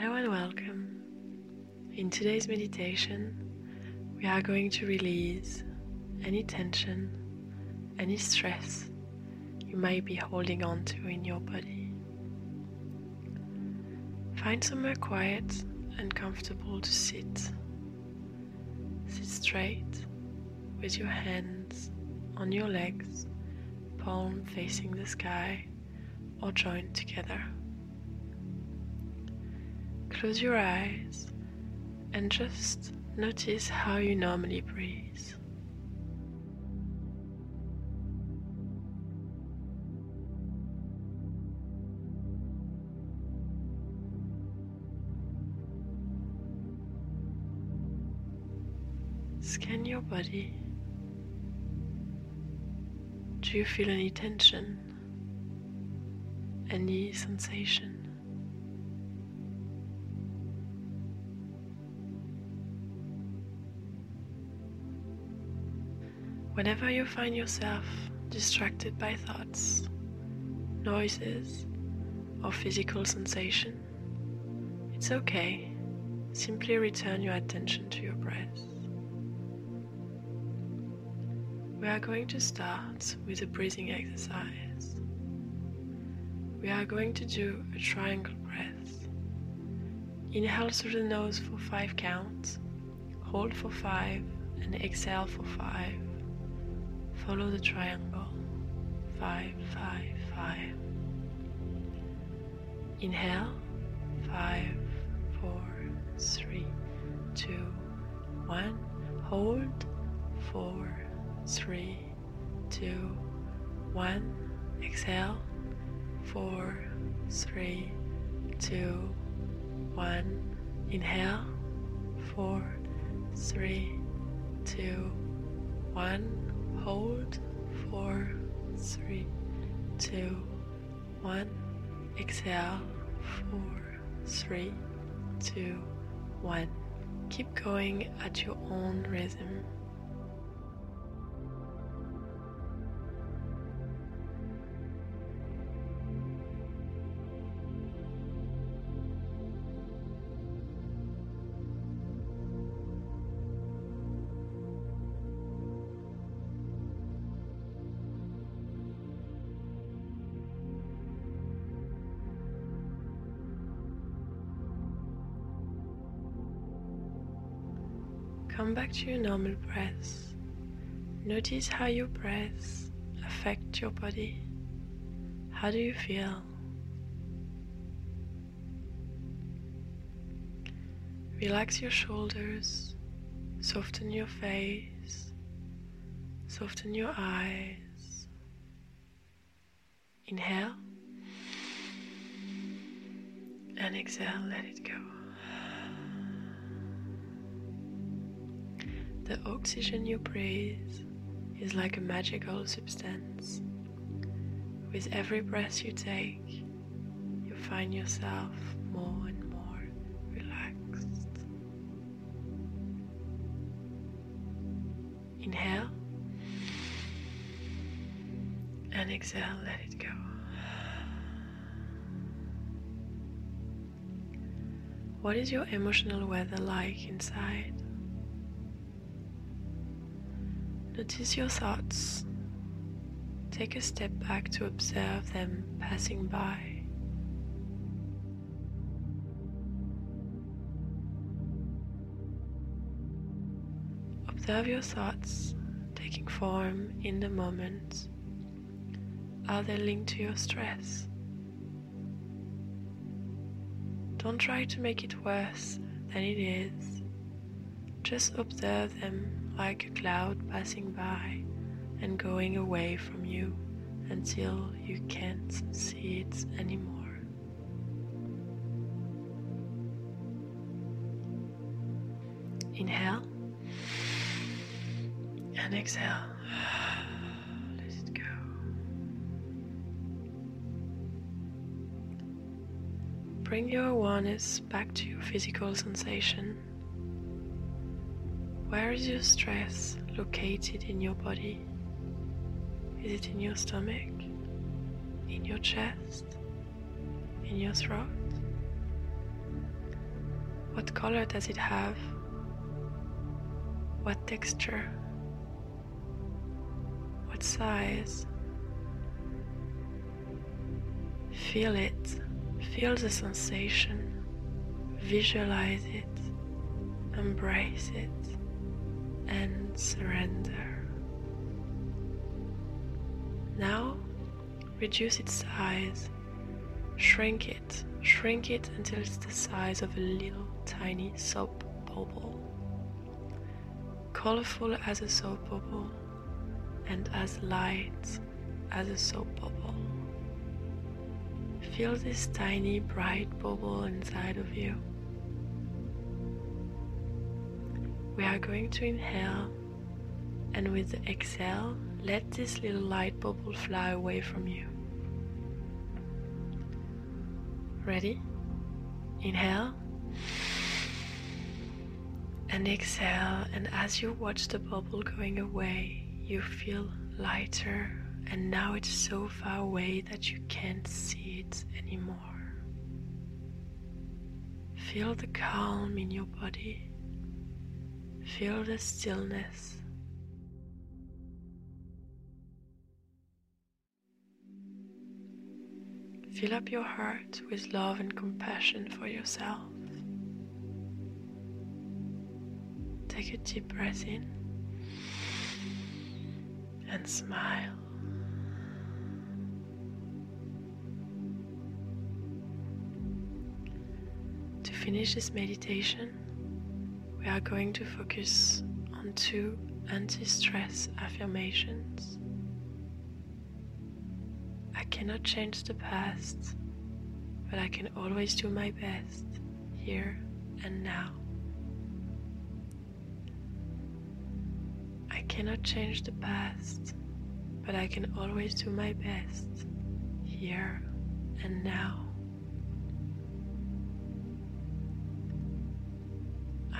Hello and welcome. In today's meditation, we are going to release any tension, any stress you might be holding on to in your body. Find somewhere quiet and comfortable to sit. Sit straight with your hands on your legs, palm facing the sky, or joined together. Close your eyes and just notice how you normally breathe. Scan your body. Do you feel any tension? Any sensation? Whenever you find yourself distracted by thoughts, noises, or physical sensation, it's okay. Simply return your attention to your breath. We are going to start with a breathing exercise. We are going to do a triangle breath. Inhale through the nose for five counts, hold for five, and exhale for five. Follow the triangle. Five, five, five. Inhale. Five, four, three, two, one. Hold. Four, three, two, one. Exhale. Four, three, two, one. Inhale. Four, three, two, one hold four, three, two, one. Exhale four, three, two, one. Keep going at your own rhythm. Come back to your normal breath. Notice how your breath affects your body. How do you feel? Relax your shoulders, soften your face, soften your eyes. Inhale and exhale, let it go. The oxygen you breathe is like a magical substance. With every breath you take, you find yourself more and more relaxed. Inhale and exhale, let it go. What is your emotional weather like inside? Notice your thoughts. Take a step back to observe them passing by. Observe your thoughts taking form in the moment. Are they linked to your stress? Don't try to make it worse than it is. Just observe them like a cloud passing by and going away from you until you can't see it anymore. Inhale and exhale. Let go. Bring your awareness back to your physical sensation. Where is your stress located in your body? Is it in your stomach? In your chest? In your throat? What color does it have? What texture? What size? Feel it, feel the sensation, visualize it, embrace it, and surrender. Now, reduce its size, shrink it, shrink it until it's the size of a little tiny soap bubble. Colorful as a soap bubble and as light as a soap bubble. Feel this tiny bright bubble inside of you. We are going to inhale, and with the exhale, let this little light bubble fly away from you. Ready? Inhale and exhale, and as you watch the bubble going away, you feel lighter, and now it's so far away that you can't see it anymore. Feel the calm in your body, feel the stillness. Fill up your heart with love and compassion for yourself. Take a deep breath in and smile. To finish this meditation, we are going to focus on two anti stress affirmations. I cannot change the past, but I can always do my best here and now. I cannot change the past, but I can always do my best here and now.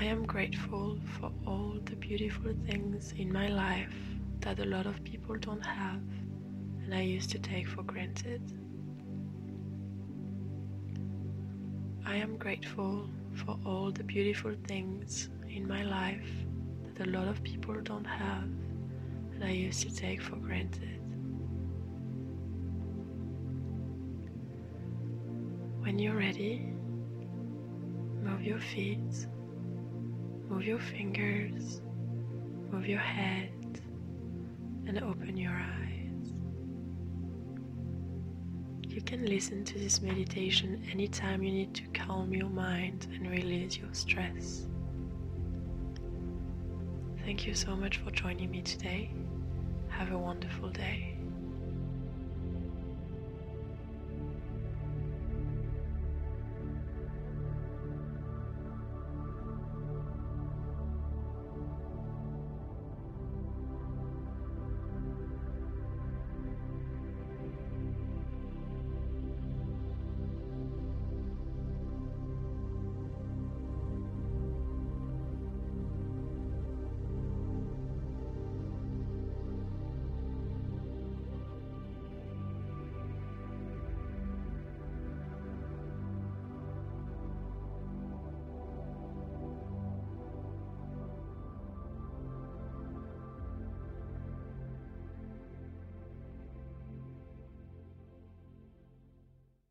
I am grateful for all the beautiful things in my life that a lot of people don't have and I used to take for granted. I am grateful for all the beautiful things in my life that a lot of people don't have and I used to take for granted. When you're ready, move your feet, move your fingers, move your head, and open your eyes. You can listen to this meditation anytime you need to calm your mind and release your stress. Thank you so much for joining me today. Have a wonderful day.